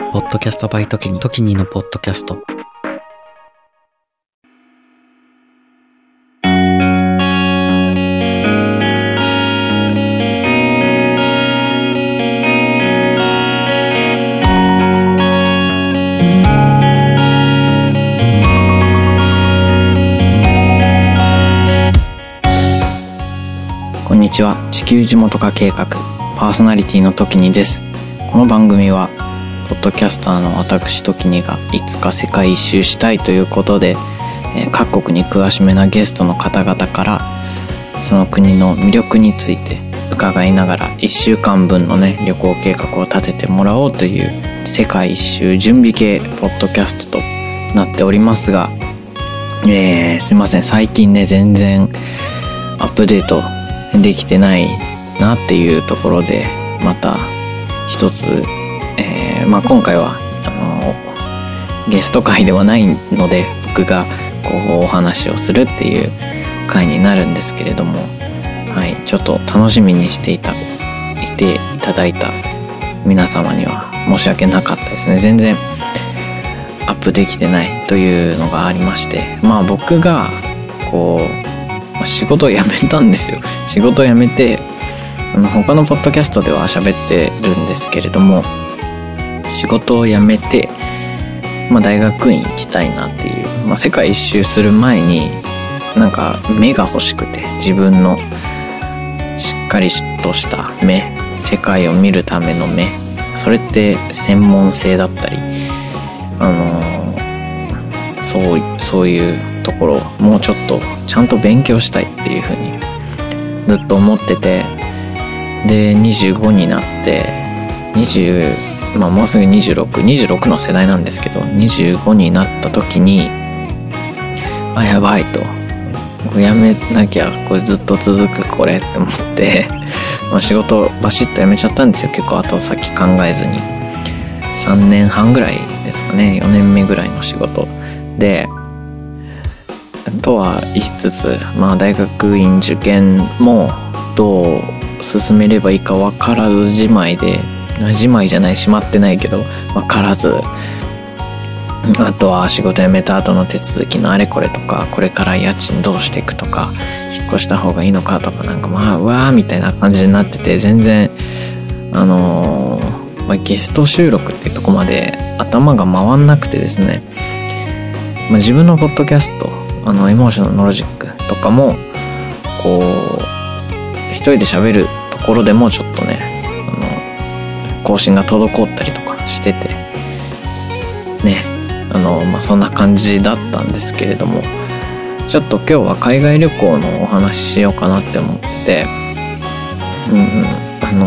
ポッドキャストバイトキニ、トキニのポッドキャスト。こんにちは地球地元化計画パーソナリティの時にですこの番組はポッドキャスターの私時にがいつか世界一周したいということで、各国に詳しめなゲストの方々からその国の魅力について伺いながら1週間分のね旅行計画を立ててもらおうという世界一周準備系ポッドキャストとなっておりますが、えーすいません。最近ね全然アップデートできてないなっていうところでまた一つ、えーまあ、今回はあのゲスト会ではないので僕がこうお話をするっていう回になるんですけれども、はい、ちょっと楽しみにしていたいていただいた皆様には申し訳なかったですね。全然アップできてないというのがありましてまあ僕がこう仕事を辞めたんですよ。仕事を辞めてあの他のポッドキャストでは喋ってるんですけれども仕事を辞めて、まあ、大学院行きたいなっていう、まあ、世界一周する前になんか目が欲しくて自分のしっかりとした目世界を見るための目それって専門性だったりあのそうそういうところをもうちょっとちゃんと勉強したいっていうふうにずっと思っててで25になって20まあもうすぐ2626の世代なんですけど25になった時にあやばいと。これやめなきゃこれずっと続くこれって思って、まあ、仕事バシッと辞めちゃったんですよ。結構後先考えずに。3年半ぐらいですかね。4年目ぐらいの仕事。でとは言いつつ、まあ、大学院受験もどう進めればいいか分からずじまいでじまいじゃないしまってないけど分からず。あとは仕事辞めた後の手続きのあれこれとかこれから家賃どうしていくとか引っ越した方がいいのかとかなんかまあうわーみたいな感じになってて全然あのーまあ、ゲスト収録っていうとこまで頭が回んなくてですね、まあ、自分のポッドキャストあのエモーショナルノロジックとかもこう一人で喋るところでもちょっとね更新が滞ったりとかしててねあのまあそんな感じだったんですけれどもちょっと今日は海外旅行のお話ししようかなって思っててうんうんあの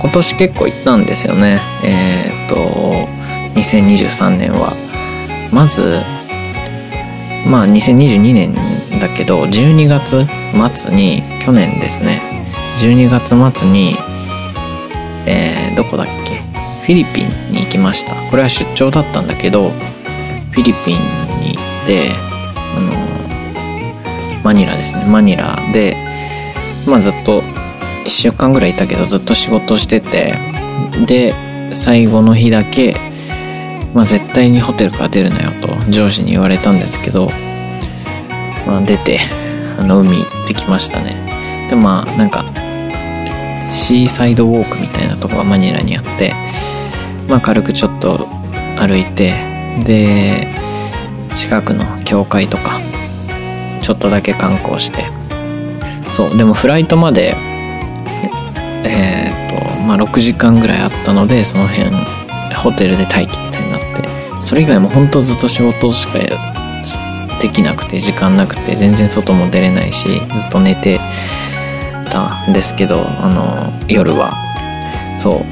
今年結構行ったんですよね。えーっと2023年は。まずまあ2022年だけど12月末に去年ですね。12月末にどこだっけ？フィリピンに行きました。これは出張だったんだけどフィリピンに行ってあのマニラですね。マニラでまあずっと1週間ぐらいいたけどずっと仕事しててで最後の日だけまあ、絶対にホテルから出るなよと上司に言われたんですけど、まあ、出てあの海行ってきましたね。でまあなんかシーサイドウォークみたいなとこがマニラにあってまあ軽くちょっと歩いてで近くの教会とかちょっとだけ観光して。そうでもフライトまでえーっとまあ6時間ぐらいあったのでその辺ホテルで待機みたいになって。それ以外も本当ずっと仕事しかできなくて時間なくて全然外も出れないしずっと寝てたんですけどあの夜は。そ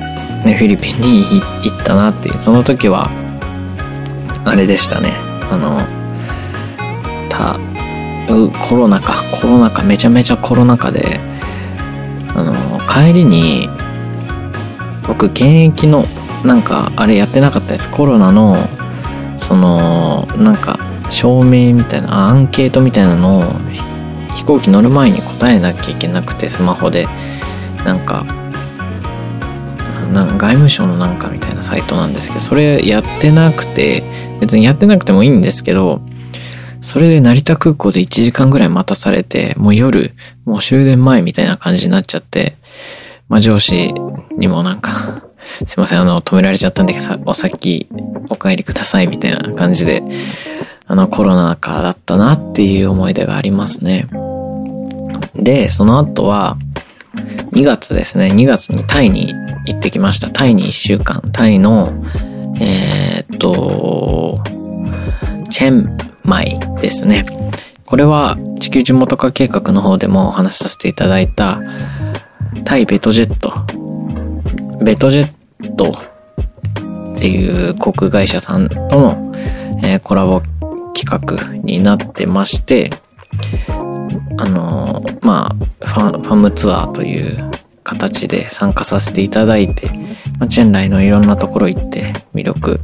う。ねフィリピンに行ったなっていうその時はあれでしたね。あのたうコロナか。コロナか。めちゃめちゃコロナ禍であの帰りに僕現役のなんかあれやってなかったです。コロナのそのなんか証明みたいなアンケートみたいなのを飛行機乗る前に答えなきゃいけなくてスマホでなんかな外務省のなんかみたいなサイトなんですけど、それやってなくて、別にやってなくてもいいんですけど、それで成田空港で1時間ぐらい待たされて、もう夜、もう終電前みたいな感じになっちゃって、まあ上司にもなんか すいません、あの、止められちゃったんで、お先お帰りくださいみたいな感じで、あの、コロナ禍だったなっていう思い出がありますね。で、その後は、2月ですね。2月にタイに行ってきました。タイに1週間。タイの、えー、っと、チェンマイですね。これは地球地元化計画の方でもお話しさせていただいたタイベトジェット。ベトジェットっていう航空会社さんとの、えー、コラボ企画になってまして、あの、まあファ、ファムツアーという形で参加させていただいて、まあ、チェンライのいろんなところ行って魅力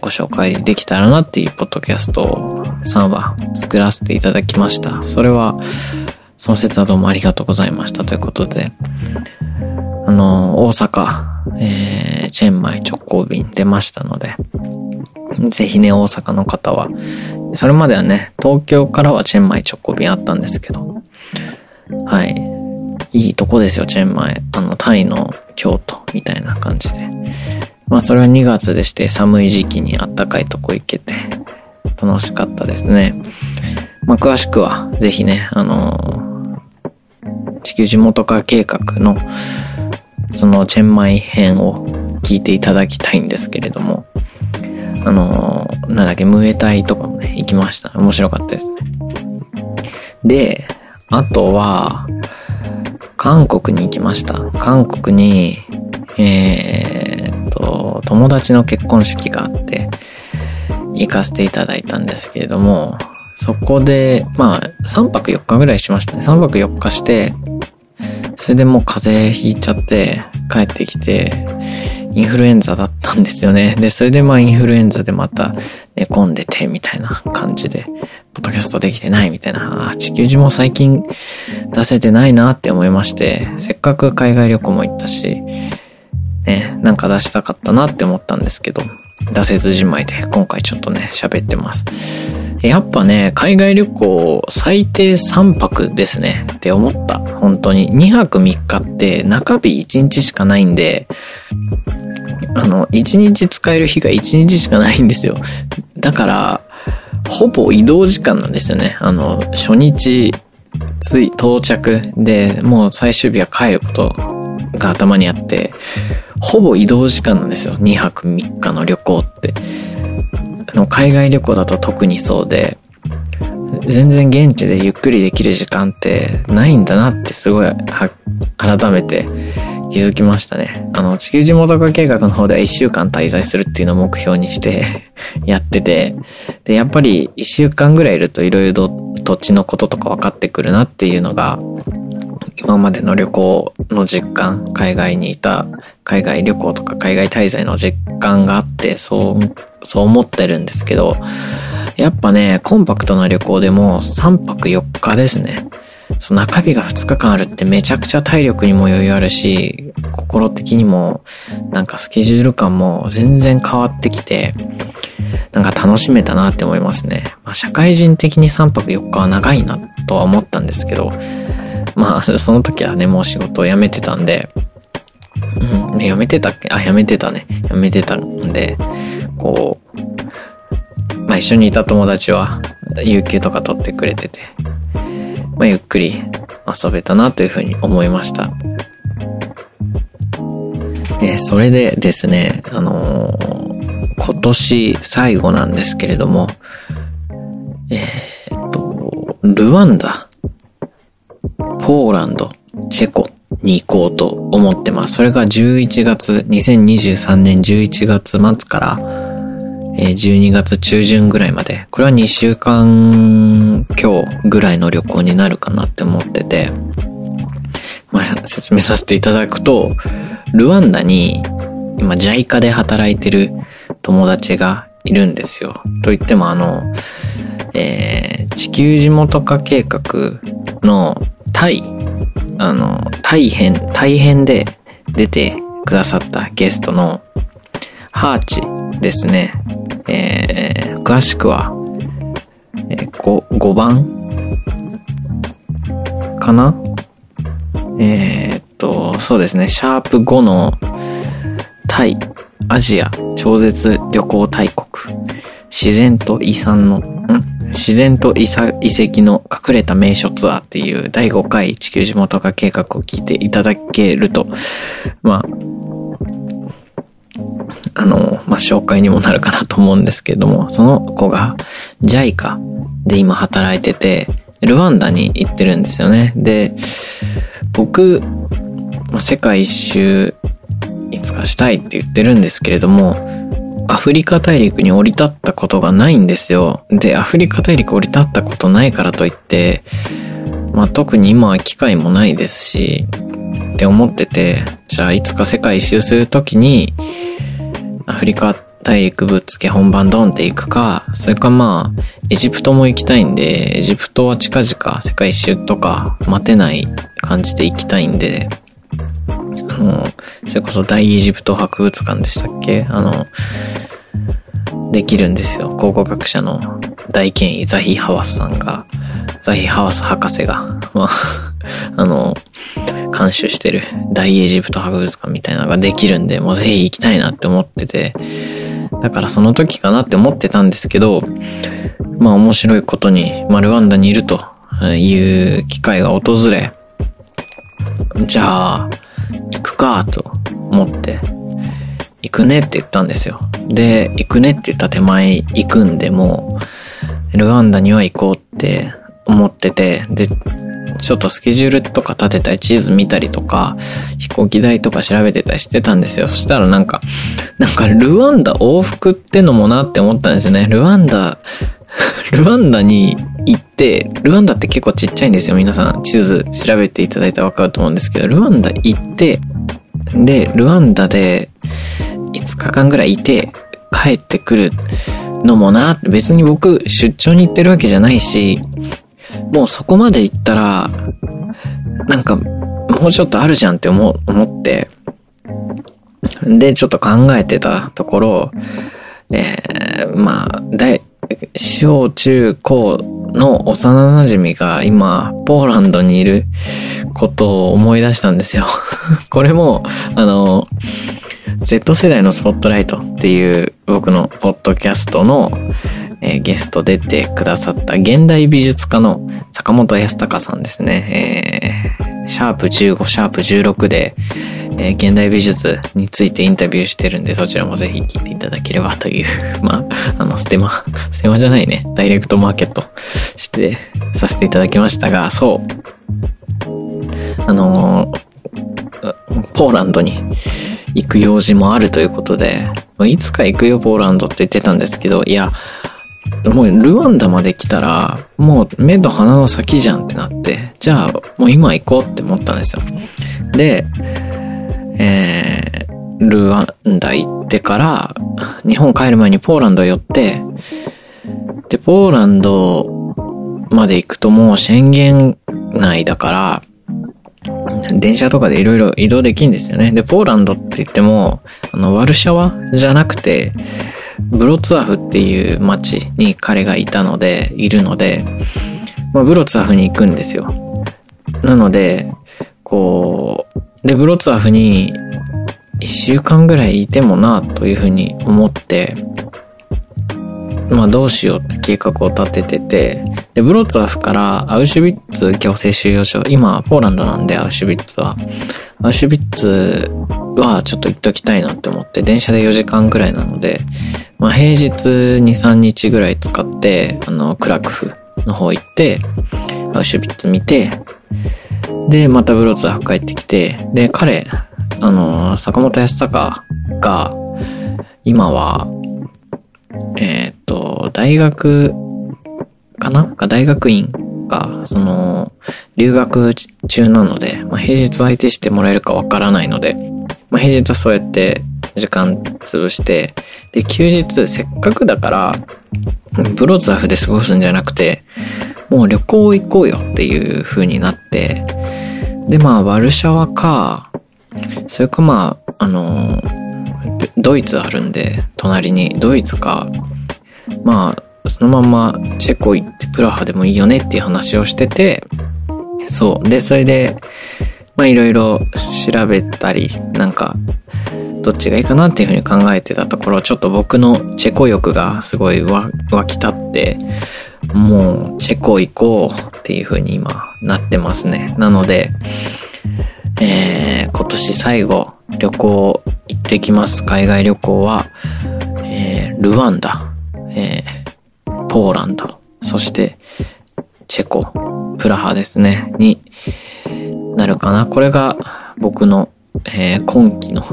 ご紹介できたらなっていうポッドキャストを3話作らせていただきました。それは、その説はどうもありがとうございましたということで、あの、大阪、えー、チェンマイ直行便出ましたので、ぜひね、大阪の方は、それまではね、東京からはチェンマイ直行便あったんですけど、はい。いいとこですよ、チェンマイ。あの、タイの京都みたいな感じで。まあ、それは2月でして寒い時期にあったかいとこ行けて、楽しかったですね。まあ、詳しくは、ぜひね、あのー、地球地元化計画の、そのチェンマイ編を聞いていただきたいんですけれども、あのー、なんだっけ、ムエタイとかもね、行きました。面白かったですね。で、あとは、韓国に行きました。韓国に、えー、っと、友達の結婚式があって、行かせていただいたんですけれども、そこで、まあ、3泊4日ぐらいしましたね。3泊4日して、それでもう風邪ひいちゃって、帰ってきて、インフルエンザだったんですよね。で、それでまあインフルエンザでまた寝込んでて、みたいな感じで、ポッドキャストできてないみたいな、あ地球人も最近出せてないなって思いまして、せっかく海外旅行も行ったし、ね、なんか出したかったなって思ったんですけど、出せずじまいで今回ちょっとね、喋ってます。やっぱね、海外旅行最低3泊ですねって思った。本当に。2泊3日って中日1日しかないんで、あの、1日使える日が1日しかないんですよ。だから、ほぼ移動時間なんですよね。あの、初日、つい到着で、もう最終日は帰ることが頭にあって、ほぼ移動時間なんですよ。2泊3日の旅行って。あの海外旅行だと特にそうで、全然現地でゆっくりできる時間ってないんだなってすごい改めて気づきましたね。あの、地球地元化計画の方では1週間滞在するっていうのを目標にして やってて、で、やっぱり1週間ぐらいいると色々土地のこととか分かってくるなっていうのが今までの旅行の実感、海外にいた海外旅行とか海外滞在の実感があって、そう、そう思ってるんですけど、やっぱね、コンパクトな旅行でも3泊4日ですね。そ中日が2日間あるってめちゃくちゃ体力にも余裕あるし、心的にもなんかスケジュール感も全然変わってきて、なんか楽しめたなって思いますね。まあ、社会人的に3泊4日は長いなとは思ったんですけど、まあ、その時はね、もう仕事を辞めてたんで、うん、辞めてたっけ？あ、辞めてたね。辞めてたんで、こう、まあ一緒にいた友達は、有給とか取ってくれてて、まあゆっくり遊べたなというふうに思いました。えそれでですね、あのー、今年最後なんですけれども、えー、っと、ルワンダポーランド、チェコに行こうと思ってます。それが11月、2023年11月末から、え12月中旬ぐらいまで、これは2週間今日ぐらいの旅行になるかなって思ってて、まあ、説明させていただくと、ルワンダに今 JICA で働いてる友達がいるんですよ。と言ってもあの、えー、地球地元化計画のタイ、あの、大変、大変で出てくださったゲストのハーチですね。えー、詳しくは、えー、5、5番かな？えー、っと、そうですね、シャープ5のタイ、アジア超絶旅行大国、自然と遺産の、自然と遺跡の隠れた名所ツアーっていう第5回地球地元化計画を聞いていただけると、まあ、あの、まあ、紹介にもなるかなと思うんですけれども、その子が JICA で今働いてて、ルワンダに行ってるんですよね。で、僕、世界一周いつかしたいって言ってるんですけれども、アフリカ大陸に降り立ったことがないんですよ。で、アフリカ大陸降り立ったことないからといって、まあ特に今は機会もないですし、って思ってて、じゃあいつか世界一周するときに、アフリカ大陸ぶっつけ本番ドンって行くか、それかまあ、エジプトも行きたいんで、エジプトは近々世界一周とか待てない感じで行きたいんで、の、それこそ大エジプト博物館でしたっけ？あの、できるんですよ。考古学者の大権威ザヒ・ハワスさんが、ザヒ・ハワス博士が、まあ、あの、監修してる大エジプト博物館みたいなのができるんで、もうぜひ行きたいなって思ってて、だからその時かなって思ってたんですけど、まあ面白いことに、マルワンダにいるという機会が訪れ、じゃあ、行くかと思って、行くねって言ったんですよ。で、行くねって言った手前行くんで、もう、ルワンダには行こうって思ってて、で、ちょっとスケジュールとか立てたり、地図見たりとか、飛行機代とか調べてたりしてたんですよ。そしたらなんか、なんかルワンダ往復ってのもなって思ったんですよね。ルワンダ、ルワンダに行って、ルワンダって結構ちっちゃいんですよ。皆さん地図調べていただいたらわかると思うんですけど、ルワンダ行って、で、ルワンダで5日間ぐらいいて帰ってくるのもな、別に僕出張に行ってるわけじゃないし、もうそこまで行ったら、なんか、もうちょっとあるじゃんって思思って、で、ちょっと考えてたところ、えー、まあ、小中高の幼馴染が今、ポーランドにいることを思い出したんですよ。これも、あの、Z 世代のスポットライトっていう僕のポッドキャストの、えー、ゲスト出てくださった現代美術家の坂本康隆さんですね。えー、シャープ15、シャープ16で、えー、現代美術についてインタビューしてるんで、そちらもぜひ聞いていただければという、まあ、あの、ステマ、ステマじゃないね、ダイレクトマーケットして、させていただきましたが、そう。あのポーランドに行く用事もあるということで、いつか行くよ、ポーランドって言ってたんですけど、いや、もうルワンダまで来たら、もう目と鼻の先じゃんってなって、じゃあもう今行こうって思ったんですよ。で、えー、ルワンダ行ってから、日本帰る前にポーランド寄って、で、ポーランドまで行くともう宣言内だから、電車とかでいろいろ移動できんですよね。で、ポーランドって言っても、あの、ワルシャワじゃなくて、ブロツワフっていう町に彼がいたので、いるので、まあ、ブロツワフに行くんですよ。なので、こう、で、ブロツワフに1週間ぐらいいてもな、というふうに思って、まあどうしようって計画を立ててて、で、ブロツワフからアウシュビッツ強制収容所、今ポーランドなんでアウシュビッツは、アウシュビッツはちょっと行っときたいなって思って、電車で4時間ぐらいなので、まあ平日2、3日ぐらい使って、あの、クラクフの方行って、アウシュビッツ見て、で、またブロツワフ帰ってきて、で、彼、あの、坂本康隆が、今は、えっ、ー、大学かな？か大学院が、その、留学中なので、まあ、平日相手してもらえるかわからないので、まあ、平日はそうやって時間潰して、で、休日せっかくだから、ブロザフで過ごすんじゃなくて、もう旅行行こうよっていう風になって、で、まあ、ワルシャワか、それかまあ、あの、ドイツあるんで、隣に、ドイツか、まあ、そのままチェコ行ってプラハでもいいよねっていう話をしてて、そう。で、それで、まあいろいろ調べたり、なんか、どっちがいいかなっていうふうに考えてたところ、ちょっと僕のチェコ欲がすごい湧き立って、もうチェコ行こうっていうふうに今なってますね。なので、えー、今年最後旅行行ってきます。海外旅行は、えー、ルワンダ、えー、ポーランド、そしてチェコ、プラハですね、になるかな。これが僕の、えー、今季の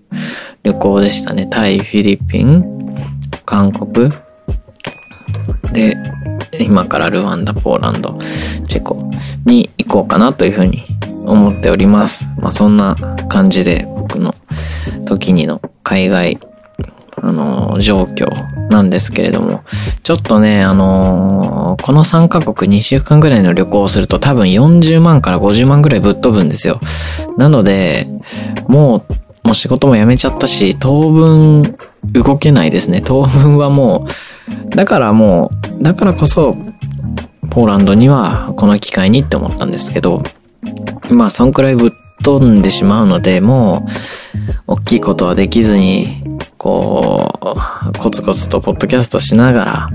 旅行でしたね。タイ、フィリピン、韓国。で、今からルワンダ、ポーランド、チェコに行こうかなというふうに思っております。まあそんな感じで僕の時にの海外、あのー、状況なんですけれども、ちょっとね、あのー、この3カ国2週間ぐらいの旅行をすると多分40万から50万ぐらいぶっ飛ぶんですよ。なので、もうもう仕事も辞めちゃったし、当分動けないですね。当分はもう、だからもう、だからこそ、ポーランドにはこの機会にって思ったんですけど、まあ、そんくらいぶっ飛んでしまうので、もう、大きいことはできずに、こう、コツコツとポッドキャストしながら、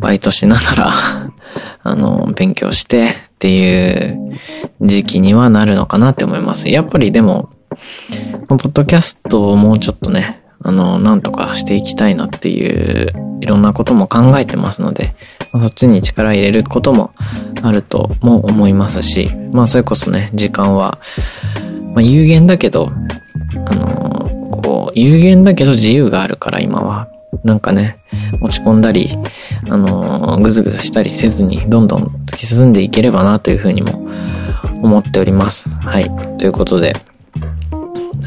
バイトしながら あの、勉強してっていう時期にはなるのかなって思います。やっぱりでも、ポッドキャストをもうちょっとね、あの、なんとかしていきたいなっていう、いろんなことも考えてますので、ま、そっちに力入れることもあるとも思いますし、まあそれこそね、時間は、まあ有限だけど、あの、有限だけど自由があるから今は、なんかね、落ち込んだり、あの、ぐずぐずしたりせずに、どんどん突き進んでいければなというふうにも思っております。はい。ということで、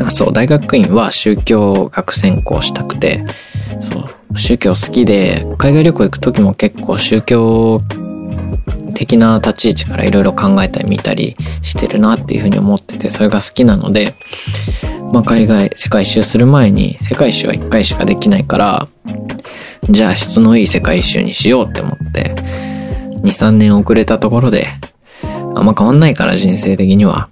そう、大学院は宗教学専攻したくて、そう、宗教好きで、海外旅行行く時も結構宗教的な立ち位置からいろいろ考えたり見たりしてるなっていうふうに思ってて、それが好きなので、まあ海外、世界一周する前に、世界一周は一回しかできないから、じゃあ質のいい世界一周にしようって思って、2、3年遅れたところで、あんま変わんないから人生的には。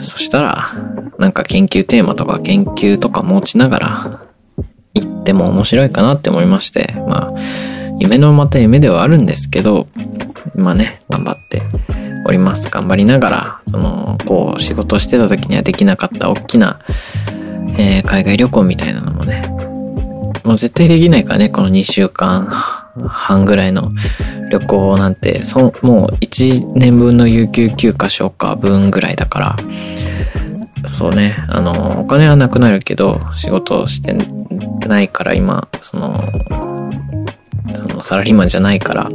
そしたら、なんか研究テーマとか研究とか持ちながら行っても面白いかなって思いまして、まあ、夢のまた夢ではあるんですけど、まあね、頑張っております。頑張りながら、その、こう、仕事してた時にはできなかった大きな、えー、海外旅行みたいなのもね、もう絶対できないからね、この2週間半ぐらいの旅行なんて、そもう1年分の有給休暇消化分ぐらいだから、そうね、あの、お金はなくなるけど、仕事してないから今、その、そのサラリーマンじゃないから、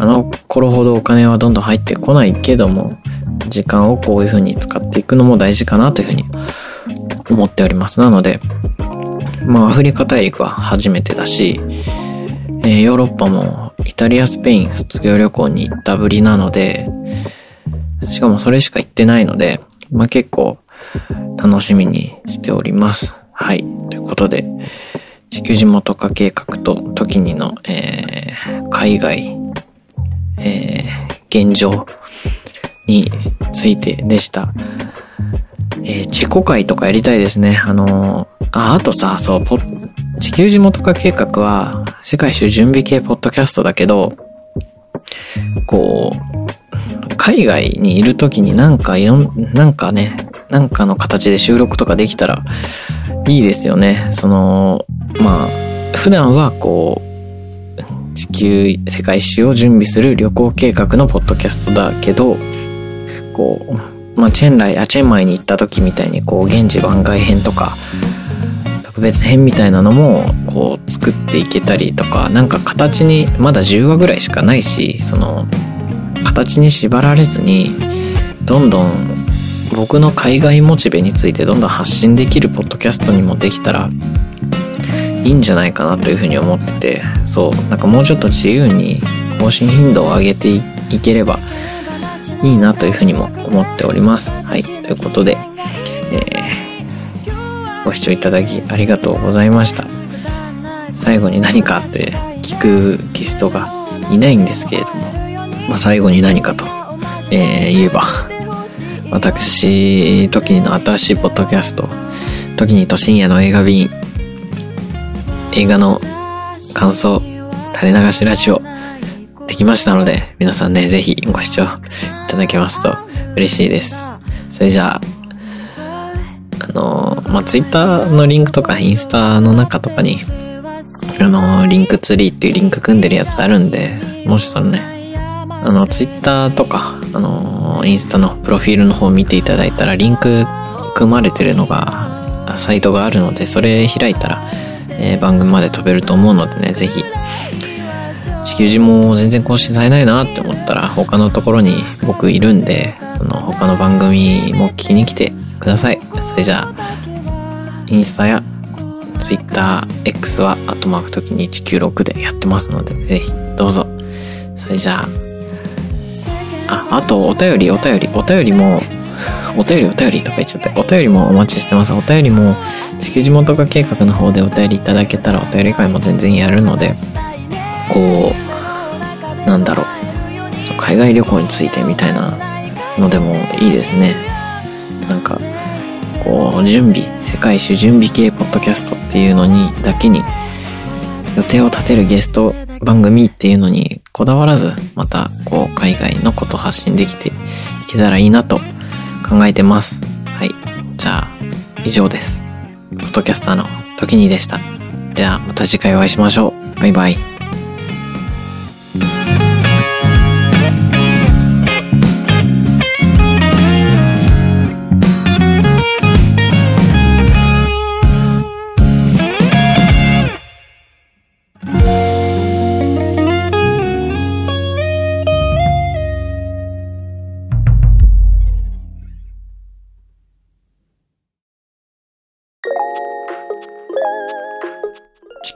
あの頃ほどお金はどんどん入ってこないけども、時間をこういう風に使っていくのも大事かなというふうに思っております。なので、まあアフリカ大陸は初めてだし、えー、ヨーロッパもイタリア、スペイン卒業旅行に行ったぶりなので、しかもそれしか行ってないので、まあ結構楽しみにしております。はい。ということで、地球地元化計画と時にの、えー、海外、えー、現状についてでした。えー、チェコ会とかやりたいですね。あのー、あ、あとさ、そう、ポ地球地元化計画は世界一周準備系ポッドキャストだけど、こう、海外にいる時になんかいろん、なんかね、なんかの形で収録とかできたらいいですよね。その、まあ、普段はこう、地球世界一周を準備する旅行計画のポッドキャストだけど、こう、まあ、チェンライ、あ、チェンマイに行った時みたいにこう、現地番外編とか、特別編みたいなのもこう作っていけたりとかなんか形にまだ10話ぐらいしかないしその形に縛られずにどんどん僕の海外モチベについてどんどん発信できるポッドキャストにもできたらいいんじゃないかなというふうに思っててそうなんかもうちょっと自由に更新頻度を上げていければいいなというふうにも思っております。はい。ということで、えーご視聴いただきありがとうございました。最後に何かって聞くゲストがいないんですけれども、まあ、最後に何かと、えー言えば、私、時にの新しいポッドキャスト、時にと深夜の映画便、映画の感想、垂れ流しラジオ、できましたので、皆さんね、ぜひご視聴いただけますと嬉しいです。それじゃあ、あの、まあ、ツイッターのリンクとかインスタの中とかに、あの、リンクツリーっていうリンク組んでるやつあるんで、もしそのね、あの、ツイッターとか、あの、インスタのプロフィールの方見ていただいたら、リンク組まれてるのが、サイトがあるので、それ開いたら、えー番組まで飛べると思うのでね、ぜひ、地球人も全然更新されないなって思ったら、他のところに僕いるんで、あの、他の番組も聞きに来てください。それじゃあ、インスタや Twitter、X は、アットマーク時に196でやってますので、ぜひ、どうぞ。それじゃあ、あ、あと、お便り、お便り、お便りも、お便り、お便りとか言っちゃって、お便りもお待ちしてます。お便りも、地球地元化計画の方でお便りいただけたら、お便り会も全然やるので、こう、なんだろう、そう海外旅行についてみたいなのでもいいですね。なんか、こう、準備、世界一周準備系ポッドキャストっていうのに、だけに、予定を立てるゲスト番組っていうのにこだわらず、また、こう、海外のこと発信できていけたらいいなと考えてます。はい。じゃあ、以上です。ポッドキャスターの時にでした。じゃあ、また次回お会いしましょう。バイバイ。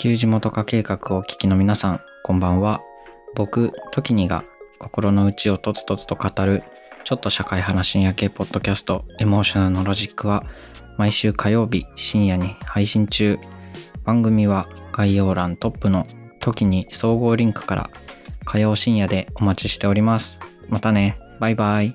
地球地元化計画をお聞きの皆さん、こんばんは。僕、トキニが心の内をとつとつと語る、ちょっと社会派な深夜系ポッドキャスト、エモーショナルのロジックは、毎週火曜日深夜に配信中。番組は概要欄トップの時に総合リンクから火曜深夜でお待ちしております。またね。バイバイ。